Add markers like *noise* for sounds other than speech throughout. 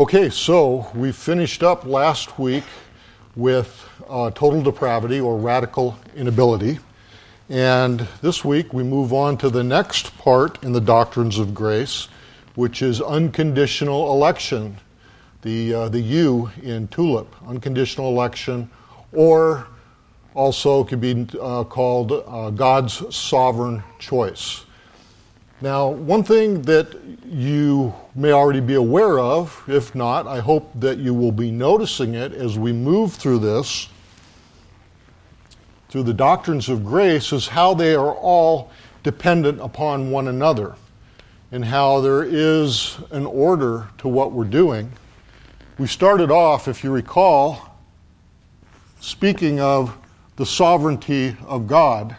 Okay, so we finished up last week with uh, total depravity or radical inability. And this week we move on to the next part in the doctrines of grace, which is unconditional election. The, uh, the U in TULIP, unconditional election, or also could be uh, called uh, God's sovereign choice. Now, one thing that you may already be aware of, if not, I hope that you will be noticing it as we move through this, through the doctrines of grace, is how they are all dependent upon one another and how there is an order to what we're doing. We started off, if you recall, speaking of the sovereignty of God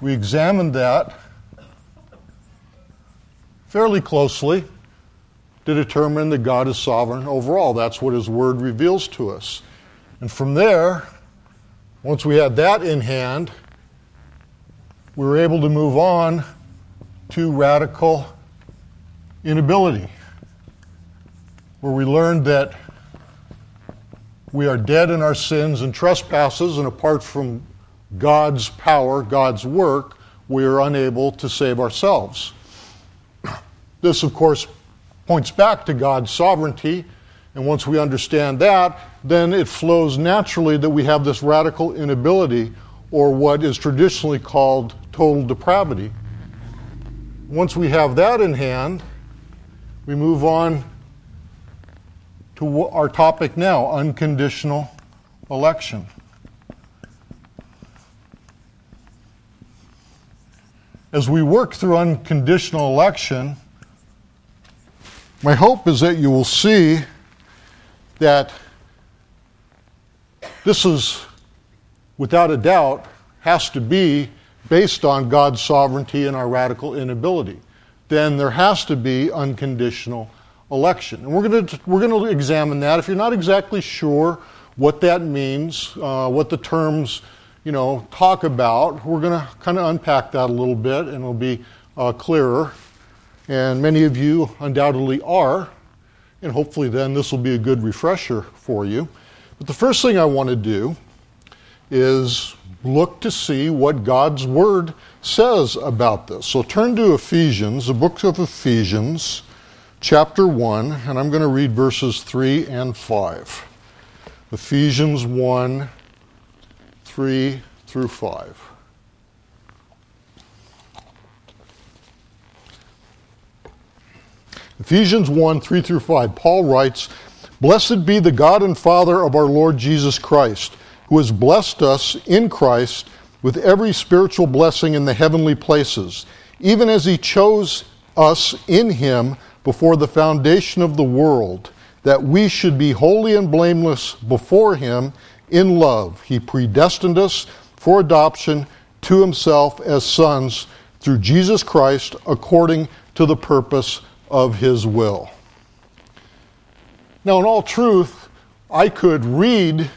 We examined that fairly closely to determine that God is sovereign overall. That's what His Word reveals to us. And from there, once we had that in hand, we were able to move on to radical inability, where we learned that we are dead in our sins and trespasses, and apart from God's power, God's work, we are unable to save ourselves. *clears throat* This, of course, points back to God's sovereignty, and once we understand that, then it flows naturally that we have this radical inability, or what is traditionally called total depravity. Once we have that in hand, we move on to our topic now unconditional election. As we work through unconditional election, my hope is that you will see that this is, without a doubt, has to be based on God's sovereignty and our radical inability. Then there has to be unconditional election. And we're going to, we're going to examine that. If you're not exactly sure what that means, uh, what the terms you know, talk about. We're going to kind of unpack that a little bit and it'll be uh, clearer. And many of you undoubtedly are. And hopefully, then, this will be a good refresher for you. But the first thing I want to do is look to see what God's Word says about this. So turn to Ephesians, the book of Ephesians, chapter 1, and I'm going to read verses 3 and 5. Ephesians 1 3 through 5. Ephesians 1 3 through 5, Paul writes, Blessed be the God and Father of our Lord Jesus Christ, who has blessed us in Christ with every spiritual blessing in the heavenly places, even as he chose us in him before the foundation of the world, that we should be holy and blameless before him in love, he predestined us for adoption to himself as sons through Jesus Christ according to the purpose of his will. Now, in all truth, I could read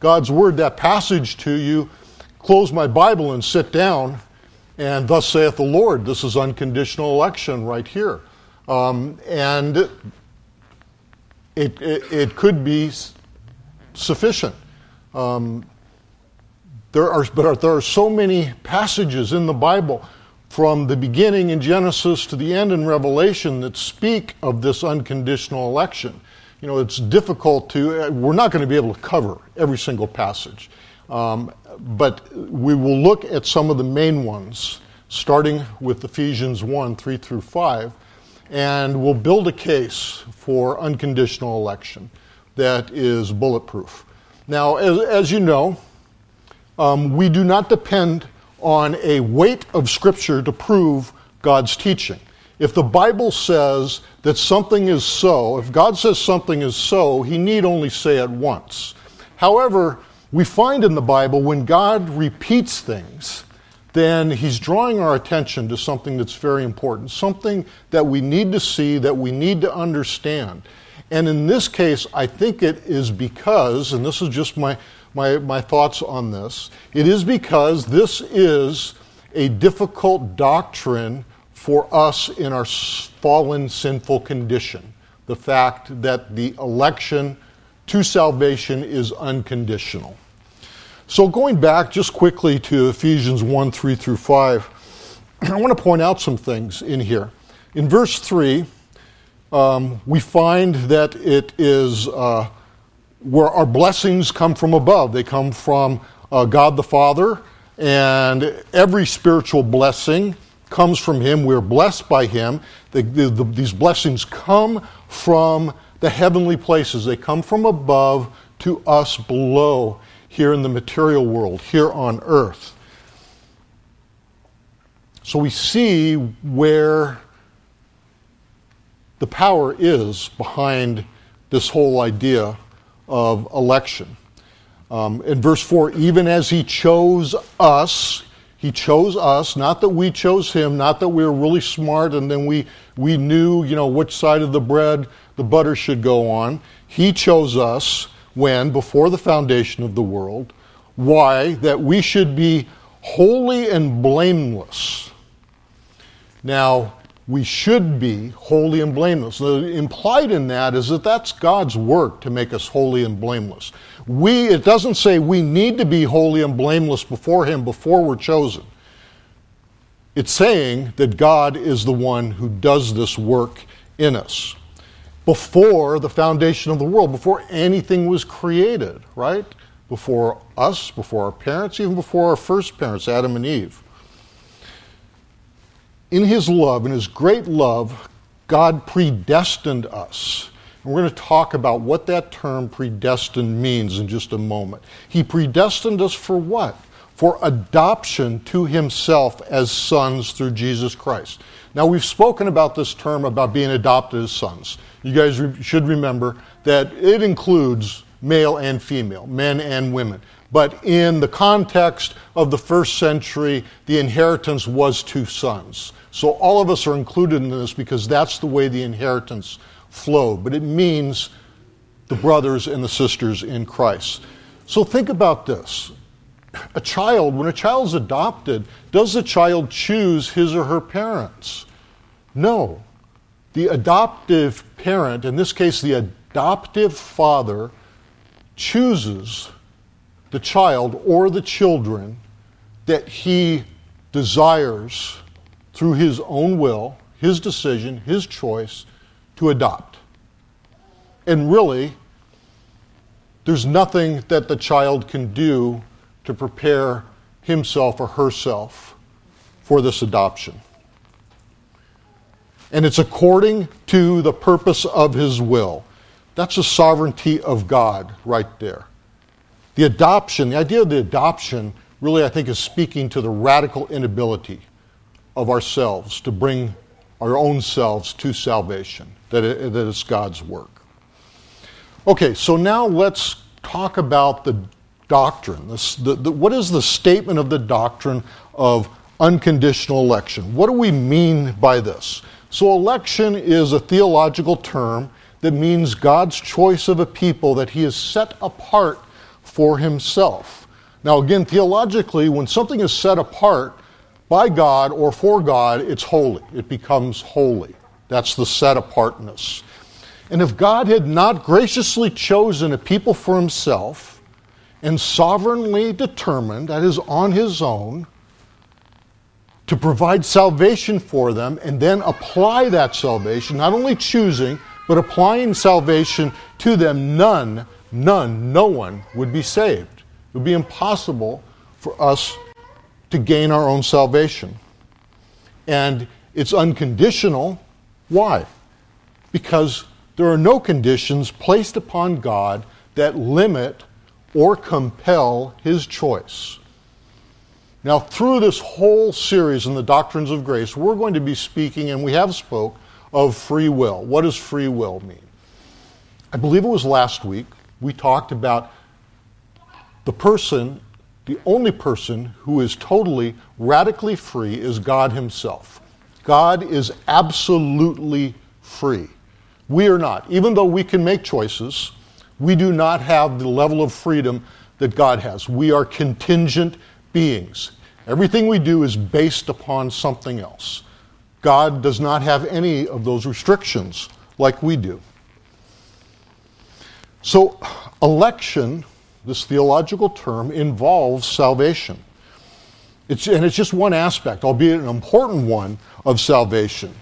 God's word, that passage to you, close my Bible and sit down, and thus saith the Lord. This is unconditional election right here. Um, and it, it, it could be sufficient. Um, there are, but there are so many passages in the Bible from the beginning in Genesis to the end in Revelation that speak of this unconditional election. You know, it's difficult to, we're not going to be able to cover every single passage. Um, but we will look at some of the main ones, starting with Ephesians 1 3 through 5, and we'll build a case for unconditional election that is bulletproof. Now, as, as you know, um, we do not depend on a weight of Scripture to prove God's teaching. If the Bible says that something is so, if God says something is so, he need only say it once. However, we find in the Bible when God repeats things, then he's drawing our attention to something that's very important, something that we need to see, that we need to understand. And in this case, I think it is because, and this is just my, my, my thoughts on this, it is because this is a difficult doctrine for us in our fallen, sinful condition. The fact that the election to salvation is unconditional. So, going back just quickly to Ephesians 1 3 through 5, *clears throat* I want to point out some things in here. In verse 3, um, we find that it is uh, where our blessings come from above. They come from uh, God the Father, and every spiritual blessing comes from Him. We're blessed by Him. The, the, the, these blessings come from the heavenly places, they come from above to us below here in the material world, here on earth. So we see where the power is behind this whole idea of election. Um, in verse 4, even as he chose us, he chose us, not that we chose him, not that we were really smart and then we, we knew, you know, which side of the bread the butter should go on. He chose us when, before the foundation of the world. Why? That we should be holy and blameless. Now, we should be holy and blameless. The implied in that is that that's God's work to make us holy and blameless. We, it doesn't say we need to be holy and blameless before Him before we're chosen. It's saying that God is the one who does this work in us before the foundation of the world, before anything was created, right? Before us, before our parents, even before our first parents, Adam and Eve in his love, in his great love, God predestined us. And we're going to talk about what that term predestined means in just a moment. He predestined us for what? For adoption to himself as sons through Jesus Christ. Now, we've spoken about this term about being adopted as sons. You guys re- should remember that it includes male and female, men and women. But in the context of the first century, the inheritance was to sons. So all of us are included in this because that's the way the inheritance flowed. But it means the brothers and the sisters in Christ. So think about this. A child, when a child is adopted, does the child choose his or her parents? No. The adoptive parent, in this case the adoptive father, chooses the child or the children that he desires through his own will, his decision, his choice to adopt. And really, there's nothing that the child can do to prepare himself or herself for this adoption. And it's according to the purpose of his will. That's the sovereignty of God right there. The adoption, the idea of the adoption, really, I think, is speaking to the radical inability of ourselves to bring our own selves to salvation, that, that it's God's work. Okay, so now let's talk about the doctrine. The, the, what is the statement of the doctrine of unconditional election? What do we mean by this? So, election is a theological term that means God's choice of a people that He has set apart for Himself. Now, again, theologically, when something is set apart, by God or for God, it's holy. It becomes holy. That's the set apartness. And if God had not graciously chosen a people for himself and sovereignly determined, that is, on his own, to provide salvation for them and then apply that salvation, not only choosing, but applying salvation to them, none, none, no one would be saved. It would be impossible for us to gain our own salvation. And it's unconditional. Why? Because there are no conditions placed upon God that limit or compel his choice. Now, through this whole series in the doctrines of grace, we're going to be speaking, and we have spoke, of free will. What does free will mean? I believe it was last week we talked about the person the only person who is totally, radically free is God Himself. God is absolutely free. We are not. Even though we can make choices, we do not have the level of freedom that God has. We are contingent beings. Everything we do is based upon something else. God does not have any of those restrictions like we do. So, election, this theological term, involves salvation. It's, and it's just one aspect, albeit an important one, of salvation.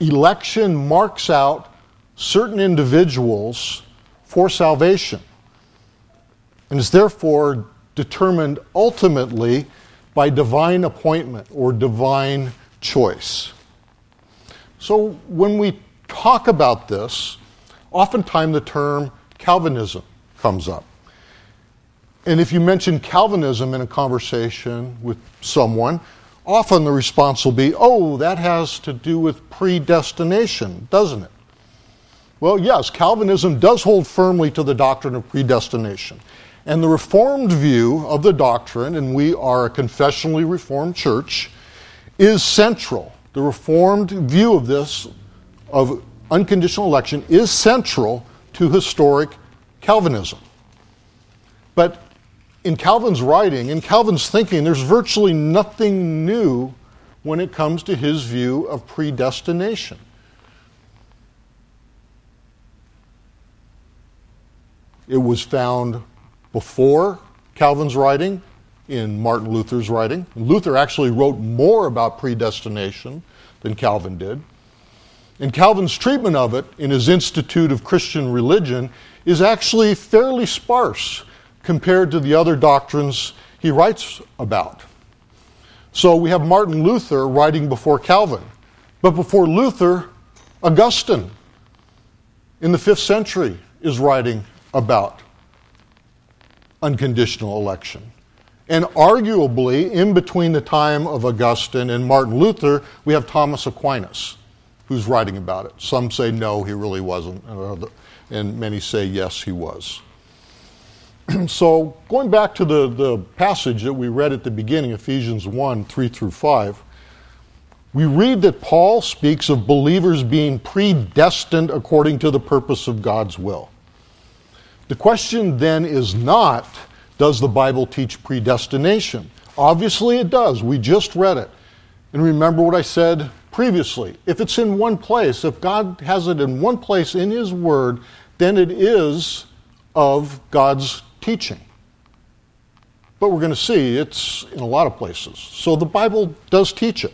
Election marks out certain individuals for salvation and is therefore determined ultimately by divine appointment or divine choice. So when we talk about this, oftentimes the term Calvinism comes up. And if you mention Calvinism in a conversation with someone, often the response will be, oh, that has to do with predestination, doesn't it? Well, yes, Calvinism does hold firmly to the doctrine of predestination. And the Reformed view of the doctrine, and we are a confessionally Reformed church, is central. The Reformed view of this, of unconditional election, is central to historic Calvinism. But in Calvin's writing, in Calvin's thinking, there's virtually nothing new when it comes to his view of predestination. It was found before Calvin's writing in Martin Luther's writing. Luther actually wrote more about predestination than Calvin did. And Calvin's treatment of it in his Institute of Christian Religion is actually fairly sparse compared to the other doctrines he writes about. So we have Martin Luther writing before Calvin. But before Luther, Augustine in the fifth century is writing about unconditional election. And arguably, in between the time of Augustine and Martin Luther, we have Thomas Aquinas, who's writing about it. Some say no, he really wasn't, uh, and many say yes, he was. *clears throat* so, going back to the, the passage that we read at the beginning, Ephesians 1 3 through 5, we read that Paul speaks of believers being predestined according to the purpose of God's will. The question then is not, does the Bible teach predestination? Obviously it does. We just read it. And remember what I said previously. If it's in one place, if God has it in one place in His Word, then it is of God's teaching. But we're going to see it's in a lot of places. So the Bible does teach it.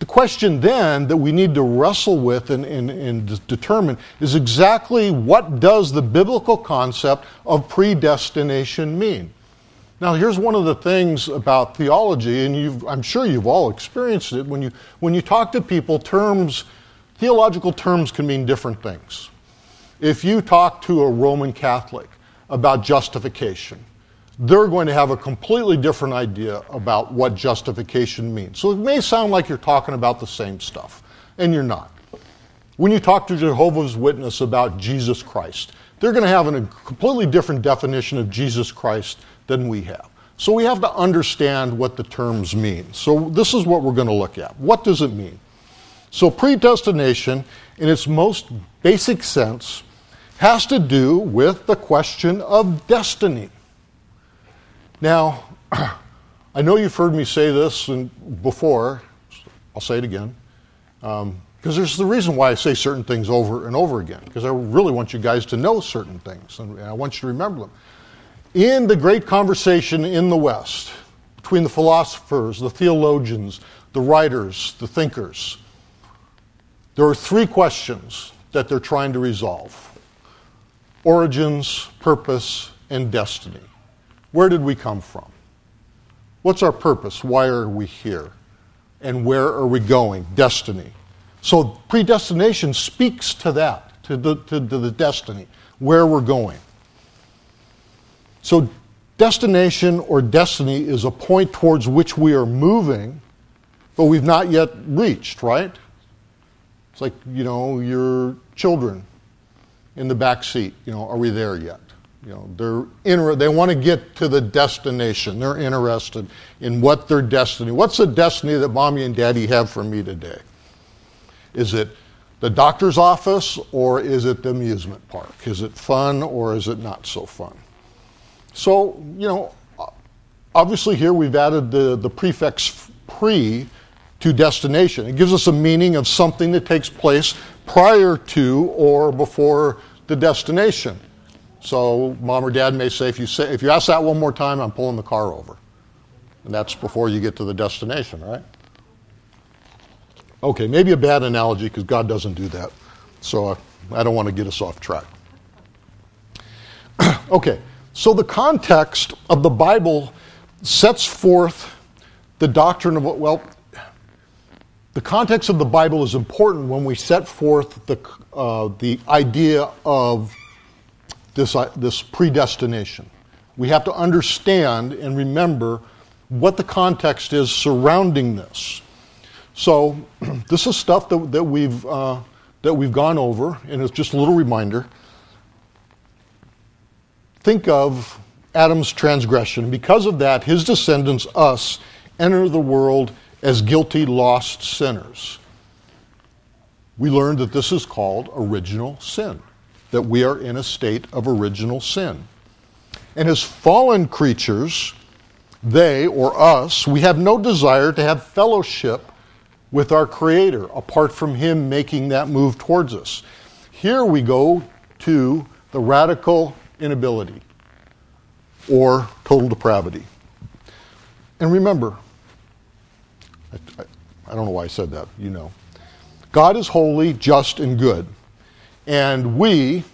The question then that we need to wrestle with and, and, and, determine is exactly what does the biblical concept of predestination mean? Now, here's one of the things about theology, and I'm sure you've all experienced it. When you, when you talk to people, terms, theological terms can mean different things. If you talk to a Roman Catholic about justification, they're going to have a completely different idea about what justification means. So it may sound like you're talking about the same stuff, and you're not. When you talk to Jehovah's Witness about Jesus Christ, they're going to have a completely different definition of Jesus Christ than we have. So we have to understand what the terms mean. So this is what we're going to look at. What does it mean? So predestination, in its most basic sense, has to do with the question of destiny. Now, *clears throat* I know you've heard me say this before. I'll say it again. Because um, there's the reason why I say certain things over and over again, because I really want you guys to know certain things, and I want you to remember them. In the great conversation in the West, between the philosophers, the theologians, the writers, the thinkers, there are three questions that they're trying to resolve origins, purpose, and destiny. Where did we come from? What's our purpose? Why are we here? And where are we going? Destiny. So predestination speaks to that, to the, to, to the destiny, where we're going. So destination or destiny is a point towards which we are moving, but we've not yet reached, right? It's like, you know, your children in the back seat. You know, are we there yet? You know, they're inter- they want to get to the destination. They're interested in what their destiny. What's the destiny that mommy and daddy have for me today? Is it the doctor's office or is it the amusement park? Is it fun or is it not so fun? So, you know, obviously here we've added the, the prefix pre to destination. It gives us a meaning of something that takes place prior to or before the destination. So mom or dad may say, if you say, if you ask that one more time, I'm pulling the car over, and that's before you get to the destination, right? Okay, maybe a bad analogy because God doesn't do that. So uh, I don't want to get us off track. *clears throat* okay, so the context of the Bible sets forth the doctrine of what, well, the context of the Bible is important when we set forth the, uh, the idea of this, uh, this predestination. We have to understand and remember what the context is surrounding this. So, *clears throat* this is stuff that, that, we've, uh, that we've gone over, and it's just a little reminder. Think of Adam's transgression. Because of that, his descendants, us, enter the world as guilty, lost sinners. We learned that this is called original sin, that we are in a state of original sin. And as fallen creatures, they or us, we have no desire to have fellowship with our Creator apart from Him making that move towards us. Here we go to the radical inability or total depravity. And remember, I, I, don't know why I said that, you know. God is holy, just, and good. And we,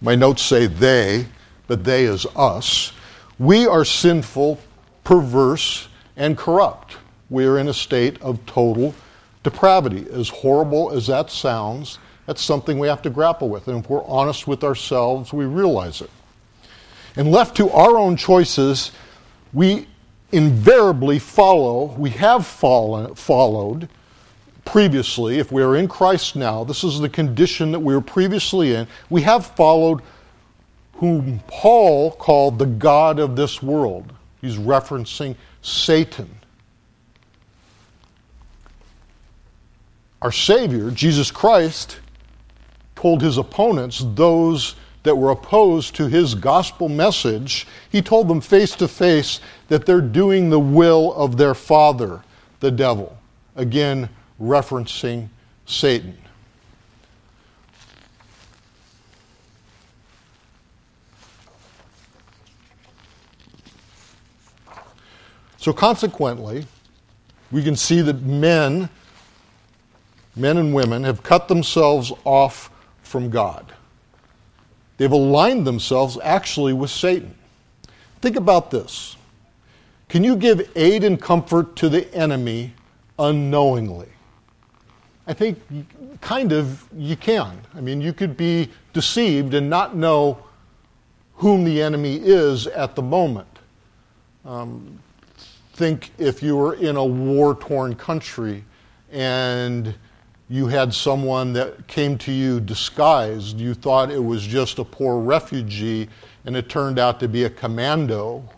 my notes say they, but they is us, we are sinful, perverse, and corrupt. We are in a state of total depravity. As horrible as that sounds, that's something we have to grapple with. And if we're honest with ourselves, we realize it. And left to our own choices, we invariably follow, we have fallen, followed previously, if we are in Christ now, this is the condition that we were previously in, we have followed whom Paul called the God of this world. He's referencing Satan. Our Savior, Jesus Christ, told his opponents, those that were opposed to his gospel message, he told them face to face that they're doing the will of their father, the devil. Again, referencing Satan. So, consequently, we can see that men, men and women, have cut themselves off from God. They've aligned themselves actually with Satan. Think about this. Can you give aid and comfort to the enemy unknowingly? I think kind of you can. I mean, you could be deceived and not know whom the enemy is at the moment. Um, think if you were in a war torn country and you had someone that came to you disguised. You thought it was just a poor refugee, and it turned out to be a commando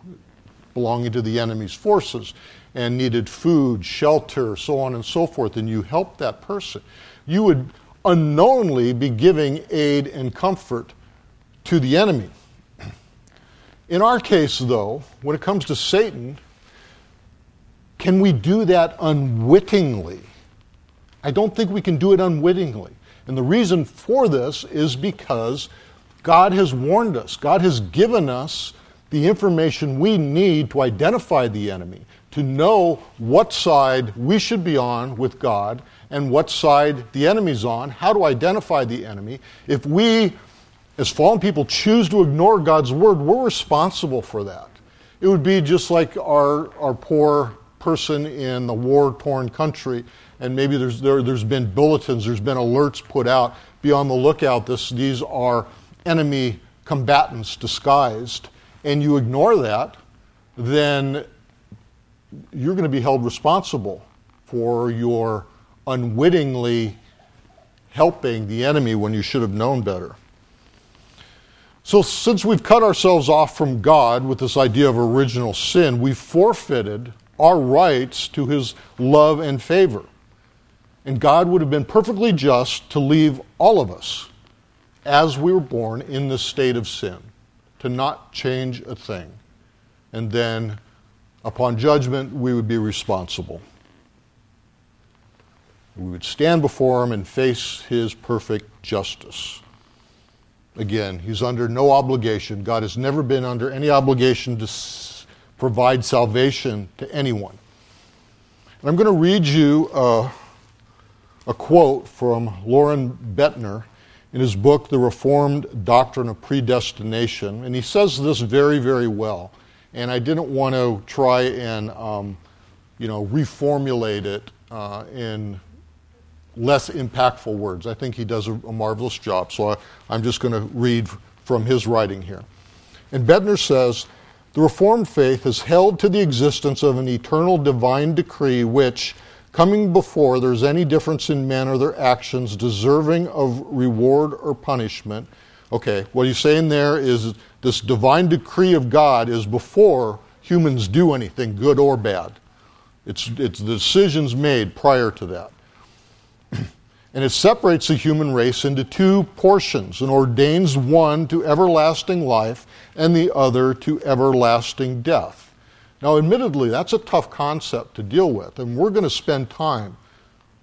belonging to the enemy's forces and needed food, shelter, so on and so forth, and you helped that person. You would unknowingly be giving aid and comfort to the enemy. In our case, though, when it comes to Satan, can we do that unwittingly? I don't think we can do it unwittingly. And the reason for this is because God has warned us, God has given us the information we need to identify the enemy, to know what side we should be on with God and what side the enemy's on, how to identify the enemy. If we, as fallen people, choose to ignore God's word, we're responsible for that. It would be just like our, our poor person in the war torn country and maybe there's, there, there's been bulletins, there's been alerts put out, be on the lookout. This, these are enemy combatants disguised, and you ignore that, then you're going to be held responsible for your unwittingly helping the enemy when you should have known better. So, since we've cut ourselves off from God with this idea of original sin, we've forfeited our rights to his love and favor. And God would have been perfectly just to leave all of us as we were born in this state of sin, to not change a thing. And then, upon judgment, we would be responsible. We would stand before him and face his perfect justice. Again, he's under no obligation. God has never been under any obligation to provide salvation to anyone. And I'm going to read you uh, a quote from Loraine Boettner in his book, The Reformed Doctrine of Predestination. And he says this very, very well. And I didn't want to try and, um, you know, reformulate it uh, in less impactful words. I think he does a, a marvelous job. So I, am just going to read from his writing here. And Boettner says, the Reformed faith has held to the existence of an eternal divine decree which, coming before there's any difference in men or their actions deserving of reward or punishment. Okay, what he's saying there is this divine decree of God is before humans do anything, good or bad. It's, it's the decisions made prior to that. And it separates the human race into two portions and ordains one to everlasting life and the other to everlasting death. Now, admittedly, that's a tough concept to deal with, and we're going to spend time,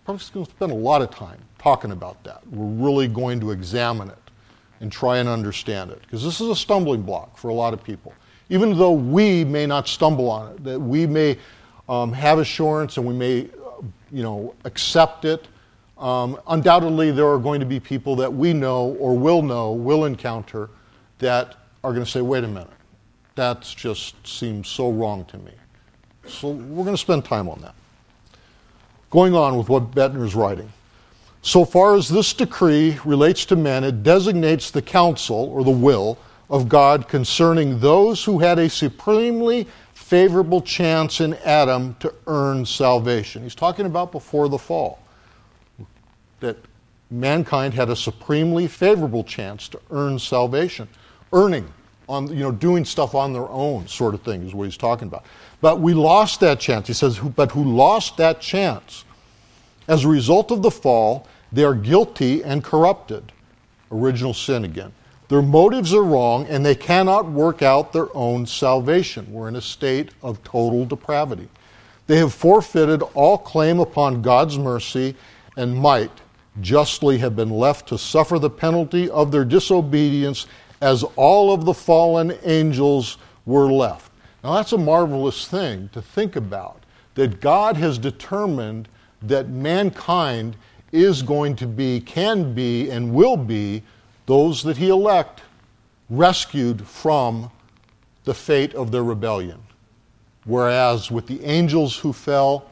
probably going to spend a lot of time talking about that. We're really going to examine it and try and understand it, because this is a stumbling block for a lot of people. Even though we may not stumble on it, that we may um, have assurance and we may, you know, accept it. Um, undoubtedly, there are going to be people that we know or will know, will encounter, that are going to say, wait a minute, that just seems so wrong to me. So we're going to spend time on that. Going on with what Boettner is writing. So far as this decree relates to men, it designates the counsel or the will of God concerning those who had a supremely favorable chance in Adam to earn salvation. He's talking about before the fall. That mankind had a supremely favorable chance to earn salvation. Earning on, you know, doing stuff on their own, sort of thing, is what he's talking about. But we lost that chance. He says, but who lost that chance? As a result of the fall, they are guilty and corrupted. Original sin again. Their motives are wrong, and they cannot work out their own salvation. We're in a state of total depravity. They have forfeited all claim upon God's mercy and might justly have been left to suffer the penalty of their disobedience as all of the fallen angels were left. Now, that's a marvelous thing to think about that God has determined that mankind is going to be, can be, and will be those that He elect rescued from the fate of their rebellion. Whereas with the angels who fell,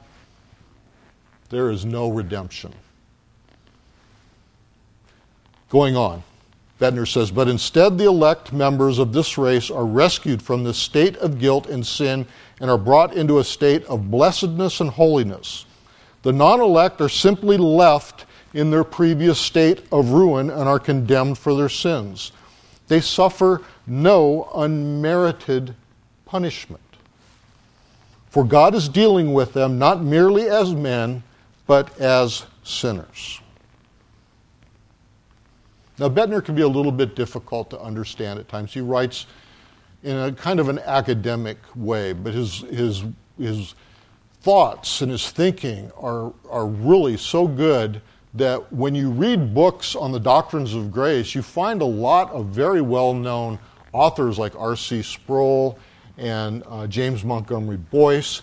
there is no redemption. Going on. Boettner says, but instead the elect members of this race are rescued from the state of guilt and sin and are brought into a state of blessedness and holiness. The non elect are simply left in their previous state of ruin and are condemned for their sins. They suffer no unmerited punishment. For God is dealing with them not merely as men, but as sinners. Now, Boettner can be a little bit difficult to understand at times. He writes in a kind of an academic way, but his, his, his thoughts and his thinking are, are really so good that when you read books on the doctrines of grace, you find a lot of very well known authors like R.C. Sproul and uh, James Montgomery Boice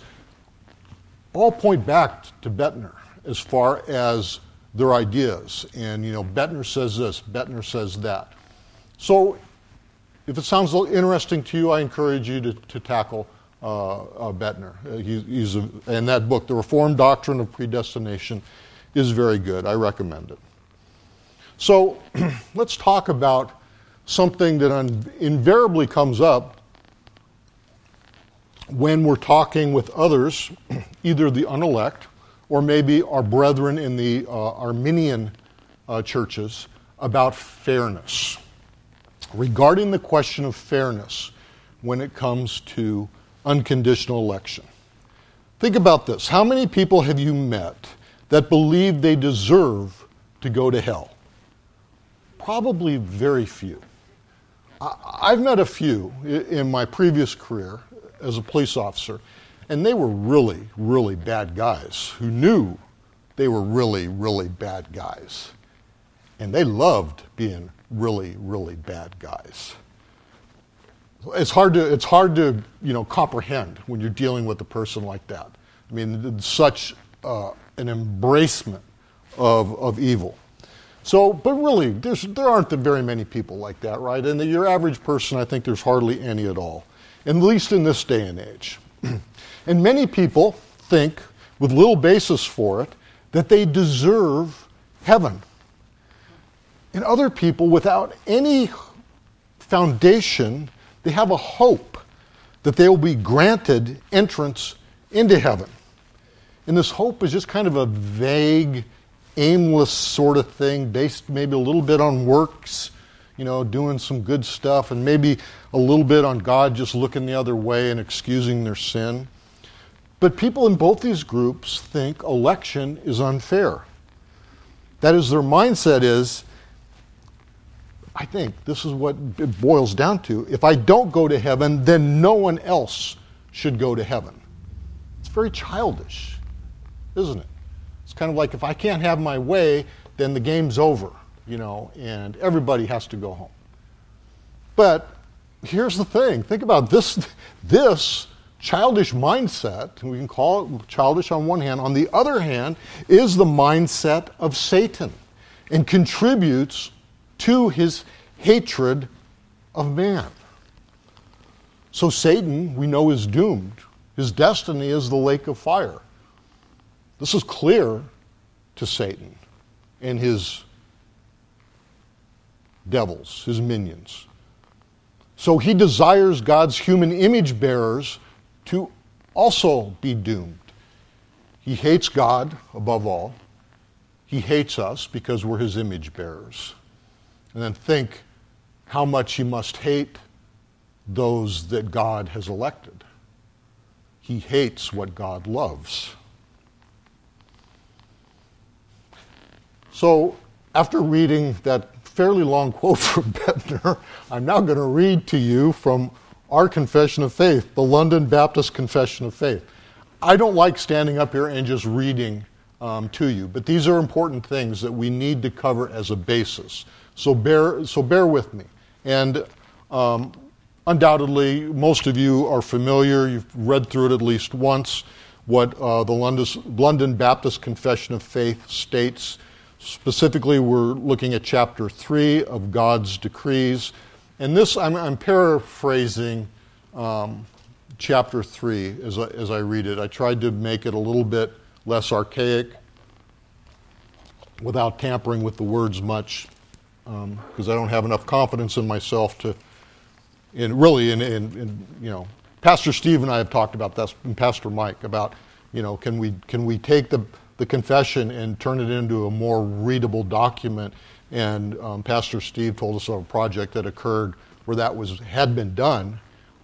all point back to Boettner as far as their ideas. And, you know, Boettner says this, Boettner says that. So, if it sounds interesting to you, I encourage you to, to tackle uh, uh, Boettner. Uh, he, he's a, and that book, The Reformed Doctrine of Predestination, is very good. I recommend it. So, *clears throat* let's talk about something that un- invariably comes up when we're talking with others, *clears throat* either the unelect or maybe our brethren in the uh, Arminian uh, churches about fairness. Regarding the question of fairness when it comes to unconditional election. Think about this. How many people have you met that believe they deserve to go to hell? Probably very few. I've met a few in my previous career as a police officer and they were really, really bad guys who knew they were really, really bad guys. And they loved being really, really bad guys. It's hard to, it's hard to you know, comprehend when you're dealing with a person like that. I mean, such uh, an embracement of, of evil. So, but really, there aren't very many people like that, right? And the, your average person, I think there's hardly any at all, at least in this day and age. *clears throat* and many people think, with little basis for it, that they deserve heaven. And other people, without any foundation, they have a hope that they will be granted entrance into heaven. And this hope is just kind of a vague, aimless sort of thing, based maybe a little bit on works, you know, doing some good stuff, and maybe a little bit on God just looking the other way and excusing their sin. But people in both these groups think election is unfair. That is, their mindset is I think this is what it boils down to. If I don't go to heaven, then no one else should go to heaven. It's very childish, isn't it? It's kind of like if I can't have my way, then the game's over, you know, and everybody has to go home. But here's the thing think about this, *laughs* this childish mindset, we can call it childish on one hand, on the other hand, is the mindset of Satan and contributes to his hatred of man. So Satan, we know, is doomed. His destiny is the lake of fire. This is clear to Satan and his devils, his minions. So he desires God's human image bearers to also be doomed. He hates God above all. He hates us because we're his image bearers. And then think how much he must hate those that God has elected. He hates what God loves. So, after reading that fairly long quote *laughs* from Boettner, I'm now going to read to you from our confession of faith, the London Baptist Confession of Faith. I don't like standing up here and just reading um, to you, but these are important things that we need to cover as a basis. So bear, so bear with me. And um, undoubtedly, most of you are familiar, you've read through it at least once, what uh, the London, London Baptist Confession of Faith states. Specifically, we're looking at chapter 3 of God's decrees. And this, I'm, I'm paraphrasing um, chapter 3 as I, as I read it. I tried to make it a little bit less archaic without tampering with the words much because um, I don't have enough confidence in myself to, in really, in, in, in, you know, Pastor Steve and I have talked about this, and Pastor Mike about, you know, can we can we take the the confession and turn it into a more readable document? And um, Pastor Steve told us of a project that occurred where that was had been done,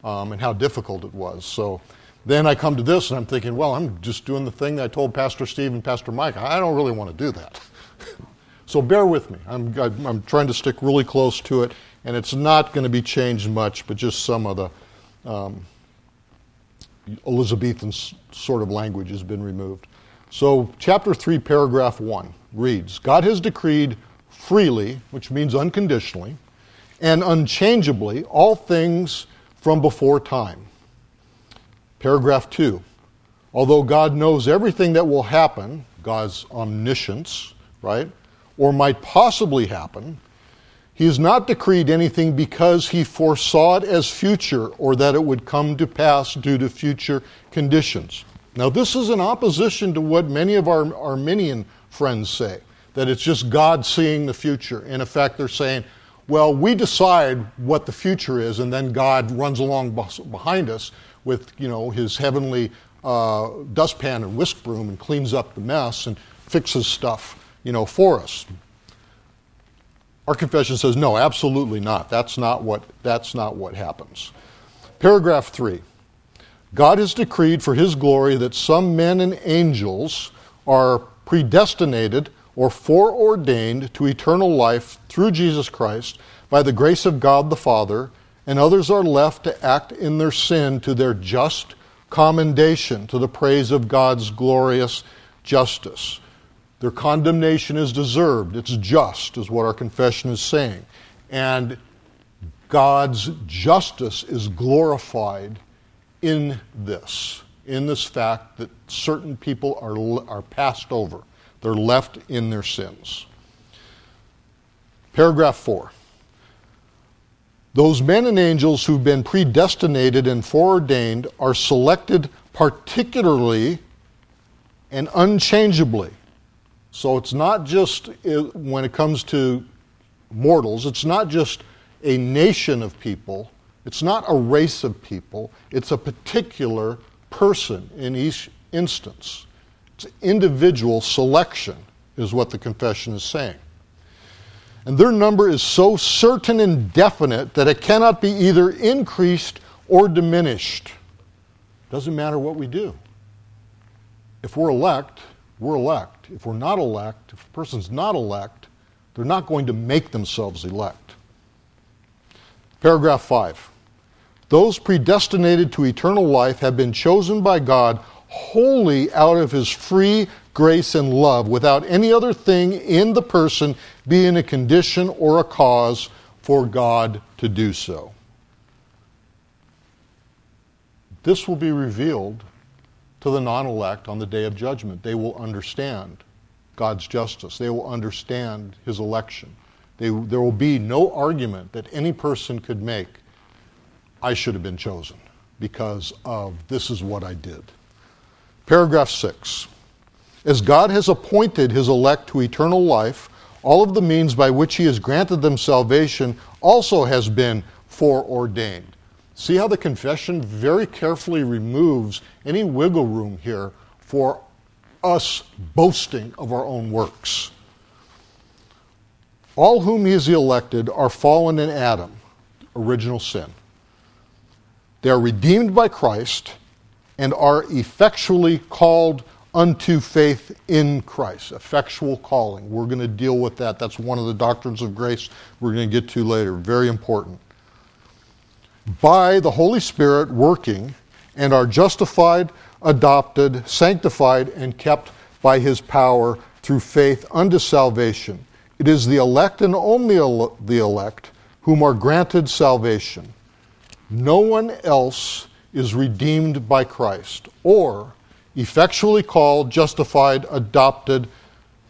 um, and how difficult it was. So. Then I come to this and I'm thinking, well, I'm just doing the thing that I told Pastor Steve and Pastor Mike. I don't really want to do that. *laughs* So bear with me. I'm, I'm trying to stick really close to it, and it's not going to be changed much, but just some of the um, Elizabethan sort of language has been removed. So, chapter 3, paragraph 1 reads God has decreed freely, which means unconditionally, and unchangeably all things from before time. Paragraph 2 Although God knows everything that will happen, God's omniscience, right? or might possibly happen, he has not decreed anything because he foresaw it as future or that it would come to pass due to future conditions. Now, this is in opposition to what many of our Arminian friends say, that it's just God seeing the future. In effect, they're saying, well, we decide what the future is, and then God runs along behind us with, you know, his heavenly uh, dustpan and whisk broom and cleans up the mess and fixes stuff you know, for us. Our confession says, no, absolutely not. That's not what, that's not what happens. Paragraph 3 God has decreed for his glory that some men and angels are predestinated or foreordained to eternal life through Jesus Christ by the grace of God the Father, and others are left to act in their sin to their just commendation, to the praise of God's glorious justice. Their condemnation is deserved. It's just, is what our confession is saying. And God's justice is glorified in this, in this fact that certain people are, are passed over. They're left in their sins. Paragraph 4. Those men and angels who've been predestinated and foreordained are selected particularly and unchangeably. So it's not just uh, when it comes to mortals, it's not just a nation of people, it's not a race of people, it's a particular person in each instance. It's individual selection, is what the confession is saying. And their number is so certain and definite that it cannot be either increased or diminished. Doesn't matter what we do. If we're elect, we're elect. If we're not elect, if a person's not elect, they're not going to make themselves elect. Paragraph 5. Those predestinated to eternal life have been chosen by God wholly out of his free grace and love, without any other thing in the person being a condition or a cause for God to do so. This will be revealed to the non elect on the day of judgment. They will understand God's justice, they will understand his election. They, there will be no argument that any person could make, I should have been chosen because of this is what I did. Paragraph 6. As God has appointed his elect to eternal life, all of the means by which he has granted them salvation also has been foreordained. See how the confession very carefully removes any wiggle room here for us boasting of our own works. All whom he has elected are fallen in Adam, original sin. They are redeemed by Christ and are effectually called unto faith in Christ. Effectual calling. We're going to deal with that. That's one of the doctrines of grace we're going to get to later. Very important. By the Holy Spirit working and are justified, adopted, sanctified, and kept by his power through faith unto salvation. It is the elect and only the elect whom are granted salvation. No one else is redeemed by Christ, or effectually called, justified, adopted,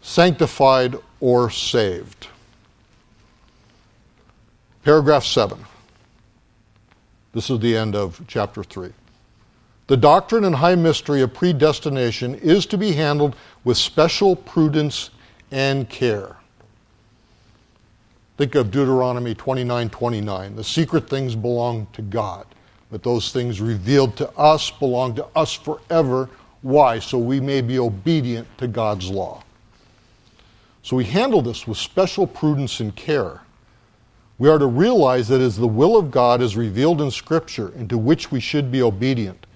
sanctified, or saved. Paragraph 7. This is the end of chapter 3. The doctrine and high mystery of predestination is to be handled with special prudence and care. Think of Deuteronomy 29 29. The secret things belong to God. But those things revealed to us belong to us forever. Why? So we may be obedient to God's law. So we handle this with special prudence and care. We are to realize that as the will of God is revealed in Scripture, and to which we should be obedient,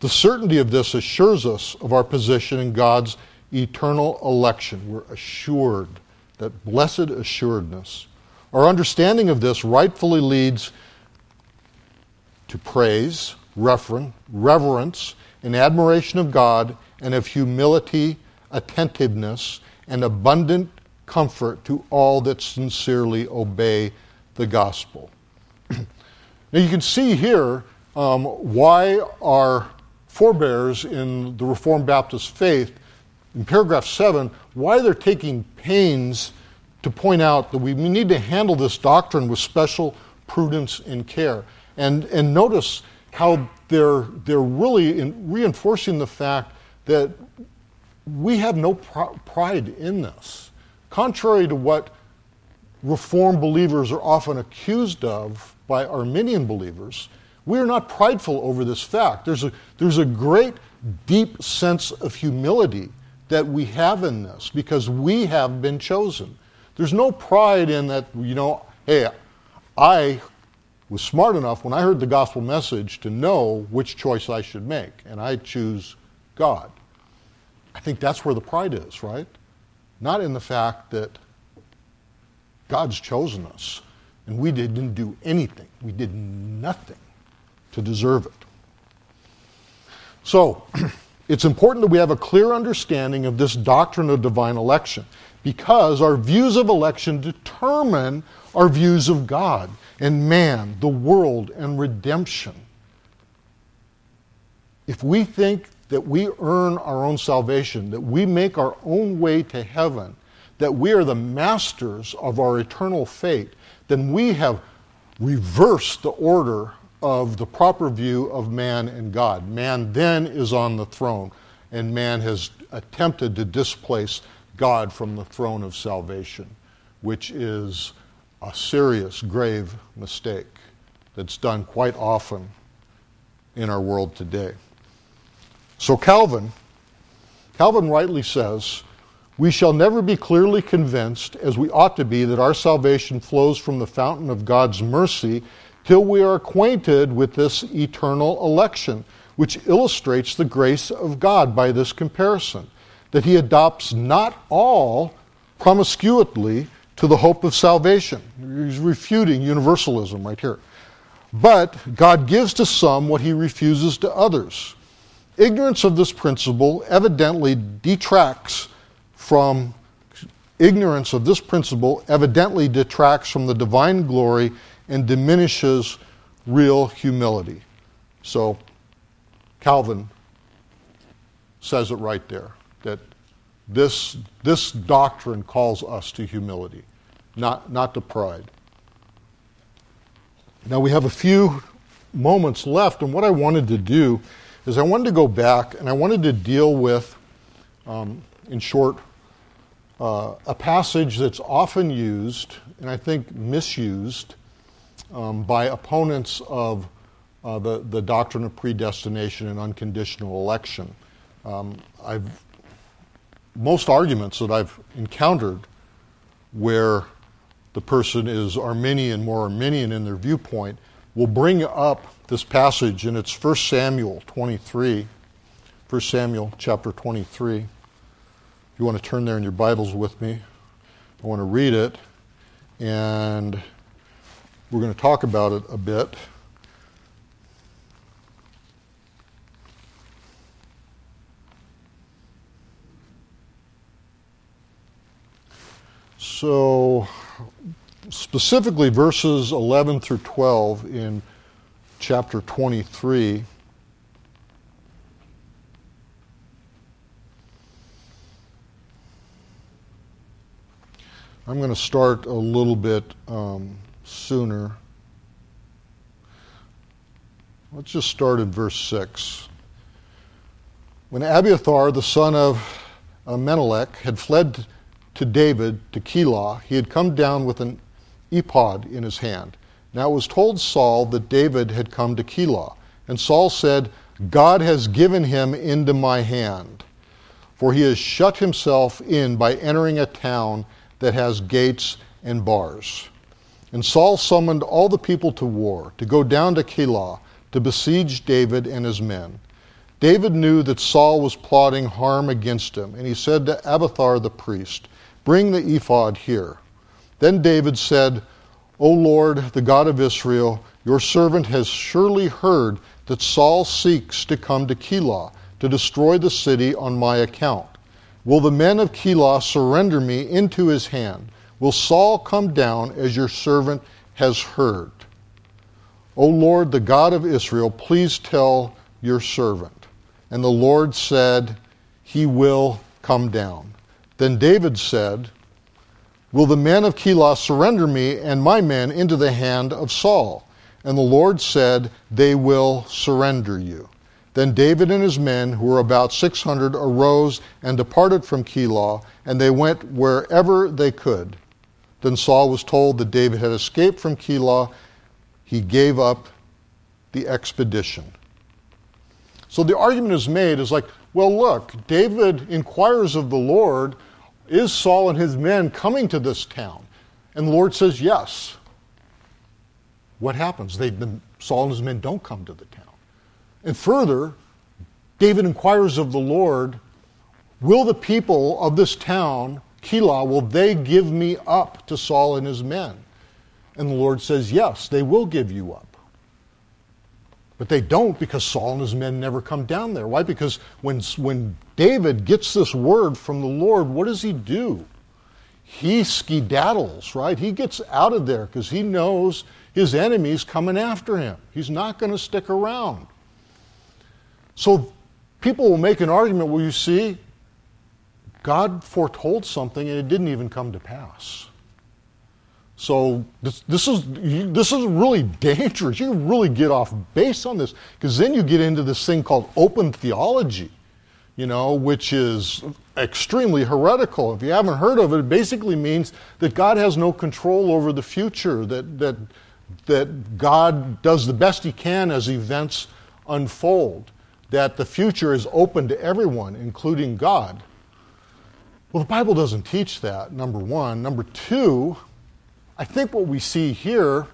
the certainty of this assures us of our position in God's eternal election. We're assured, that blessed assuredness. Our understanding of this rightfully leads to praise, reverence, and admiration of God, and of humility, attentiveness, and abundant comfort to all that sincerely obey the gospel. *clears throat* now you can see here um, why our forebears in the Reformed Baptist faith, in paragraph 7, why they're taking pains to point out that we need to handle this doctrine with special prudence and care. And, and notice how they're, they're really in, reinforcing the fact that we have no pr- pride in this. Contrary to what Reformed believers are often accused of by Arminian believers, we are not prideful over this fact. There's a, there's a great, deep sense of humility that we have in this because we have been chosen. There's no pride in that, you know, hey, I was smart enough when I heard the gospel message to know which choice I should make, and I choose God. I think that's where the pride is, right? Not in the fact that God's chosen us and we didn't do anything, we did nothing to deserve it. So, *clears throat* It's important that we have a clear understanding of this doctrine of divine election because our views of election determine our views of God and man, the world, and redemption. If we think that we earn our own salvation, that we make our own way to heaven, that we are the masters of our eternal fate, then we have reversed the order of the proper view of man and God. Man then is on the throne, and man has attempted to displace God from the throne of salvation, which is a serious, grave mistake that's done quite often in our world today. So Calvin, Calvin rightly says, we shall never be clearly convinced, as we ought to be, that our salvation flows from the fountain of God's mercy till we are acquainted with this eternal election, which illustrates the grace of God by this comparison, that he adopts not all promiscuously to the hope of salvation. He's refuting universalism right here. But God gives to some what he refuses to others. Ignorance of this principle evidently detracts from ignorance of this principle evidently detracts from the divine glory and diminishes real humility. So, Calvin says it right there this, this doctrine calls us to humility, not, not to pride. Now, we have a few moments left, and what I wanted to do is I wanted to go back and I wanted to deal with, um, in short, uh, a passage that's often used, and I think misused, um, by opponents of uh, the, the doctrine of predestination and unconditional election. Um, I've, most arguments that I've encountered where the person is Arminian, more Arminian in their viewpoint, will bring up this passage, and it's 1 Samuel 23. 1 Samuel chapter 23 If you want to turn there in your Bibles with me, I want to read it, and we're going to talk about it a bit. So, specifically, verses 11 through 12 in chapter 23 I'm going to start a little bit um, sooner. Let's just start in verse 6. When Abiathar, the son of Ahimelech, had fled to David to Keilah, he had come down with an ephod in his hand. Now it was told Saul that David had come to Keilah. And Saul said, God has given him into my hand, for he has shut himself in by entering a town that has gates and bars. And Saul summoned all the people to war, to go down to Keilah, to besiege David and his men. David knew that Saul was plotting harm against him, and he said to Abiathar the priest, Bring the ephod here. Then David said, O Lord, the God of Israel, your servant has surely heard that Saul seeks to come to Keilah to destroy the city on my account. Will the men of Keilah surrender me into his hand? Will Saul come down as your servant has heard? O Lord, the God of Israel, please tell your servant. And the Lord said, He will come down. Then David said, Will the men of Keilah surrender me and my men into the hand of Saul? And the Lord said, They will surrender you. Then David and his men, who were about 600, arose and departed from Keilah, and they went wherever they could. Then Saul was told that David had escaped from Keilah. He gave up the expedition. So the argument is made is like, well, look, David inquires of the Lord, is Saul and his men coming to this town? And the Lord says, yes. What happens? They, Saul and his men don't come to the town. And further, David inquires of the Lord, Will the people of this town, Keilah, will they give me up to Saul and his men? And the Lord says, Yes, they will give you up. But they don't because Saul and his men never come down there. Why? Because when, when David gets this word from the Lord, what does he do? He skedaddles, right? He gets out of there because he knows his enemy's coming after him. He's not going to stick around. So people will make an argument where you see, God foretold something and it didn't even come to pass. So this, this is this is really dangerous. You really get off base on this because then you get into this thing called open theology, you know, which is extremely heretical. If you haven't heard of it, it basically means that God has no control over the future. That that that God does the best He can as events unfold, that the future is open to everyone, including God. Well, the Bible doesn't teach that, number one. Number two, I think what we see here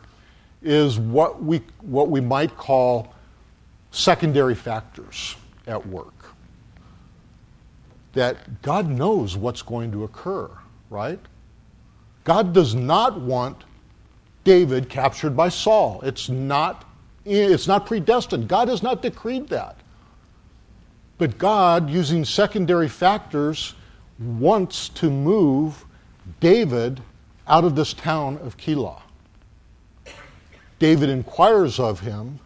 is what we, what we might call secondary factors at work. That God knows what's going to occur, right? God does not want David captured by Saul. It's not, it's not predestined. God has not decreed that. But God, using secondary factors, wants to move David out of this town of Keilah. David inquires of him,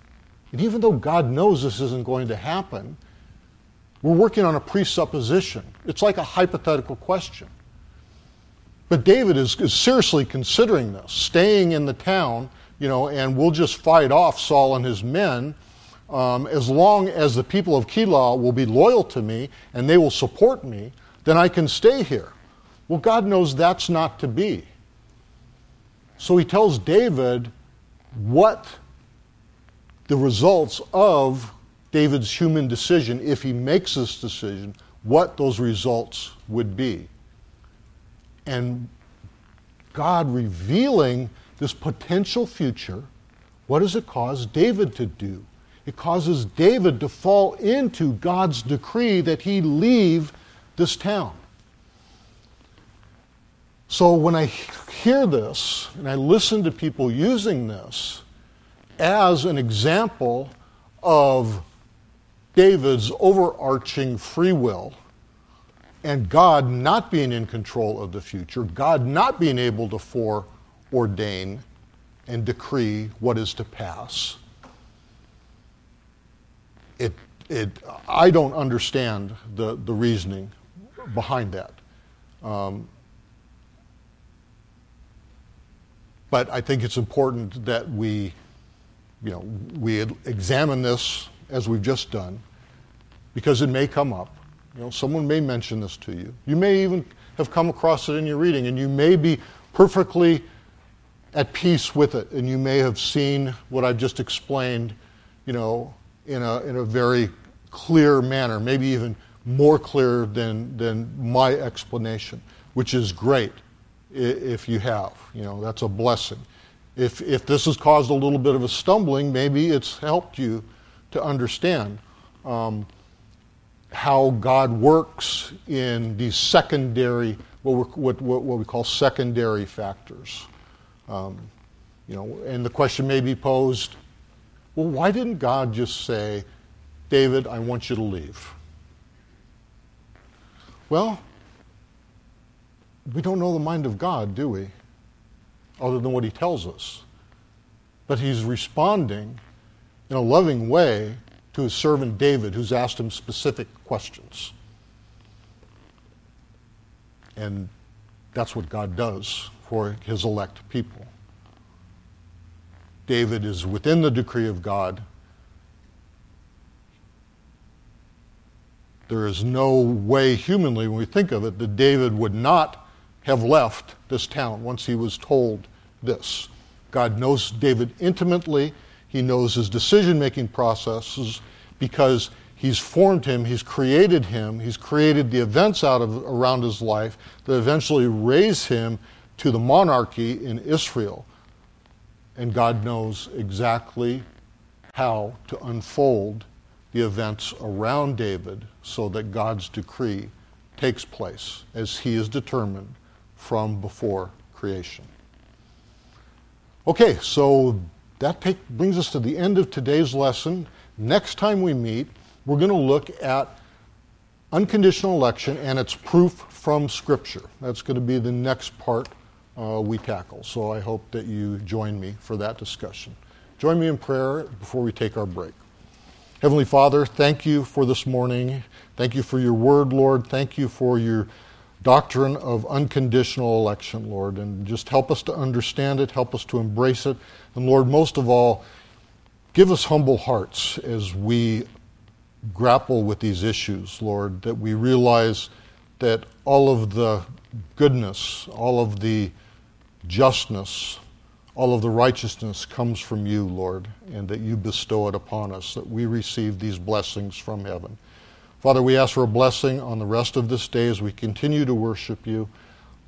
and even though God knows this isn't going to happen, we're working on a presupposition. It's like a hypothetical question. But David is, is seriously considering this, staying in the town, you know, and we'll just fight off Saul and his men um, as long as the people of Keilah will be loyal to me and they will support me, then I can stay here. Well, God knows that's not to be. So he tells David what the results of David's human decision, if he makes this decision, what those results would be and God revealing this potential future, what does it cause David to do? It causes David to fall into God's decree that he leave this town. So when I hear this and I listen to people using this as an example of David's overarching free will, and God not being in control of the future, God not being able to foreordain and decree what is to pass. It, it, I don't understand the, the reasoning behind that. Um, but I think it's important that we, you know, we examine this as we've just done, because it may come up. You know, someone may mention this to you. You may even have come across it in your reading, and you may be perfectly at peace with it, and you may have seen what I've just explained, you know, in a, in a very clear manner, maybe even more clear than, than my explanation, which is great if you have. You know, that's a blessing. If, if this has caused a little bit of a stumbling, maybe it's helped you to understand. Um, how God works in these secondary, what, what, what we call secondary factors. Um, you know, and the question may be posed, well, why didn't God just say, David, I want you to leave? Well, we don't know the mind of God, do we? Other than what he tells us. But he's responding in a loving way to his servant David, who's asked him specific questions. And that's what God does for his elect people. David is within the decree of God. There is no way humanly, when we think of it, that David would not have left this town once he was told this. God knows David intimately. He knows his decision making processes because he's formed him, he's created him, he's created the events out of around his life that eventually raise him to the monarchy in Israel. And God knows exactly how to unfold the events around David so that God's decree takes place as he is determined from before creation. Okay, so that take, brings us to the end of today's lesson. Next time we meet, we're going to look at unconditional election and its proof from Scripture. That's going to be the next part uh, we tackle. So I hope that you join me for that discussion. Join me in prayer before we take our break. Heavenly Father, thank you for this morning. Thank you for your word, Lord. Thank you for your doctrine of unconditional election, Lord. And just help us to understand it, help us to embrace it. And Lord, most of all, give us humble hearts as we grapple with these issues, Lord, that we realize that all of the goodness, all of the justness, all of the righteousness comes from you, Lord, and that you bestow it upon us, that we receive these blessings from heaven. Father, we ask for a blessing on the rest of this day as we continue to worship you.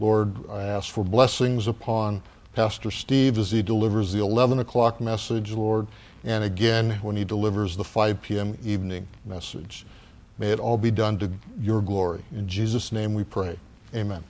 Lord, I ask for blessings upon Pastor Steve as he delivers the 11 o'clock message, Lord, and again when he delivers the 5 p.m. evening message. May it all be done to your glory. In Jesus' name we pray. Amen.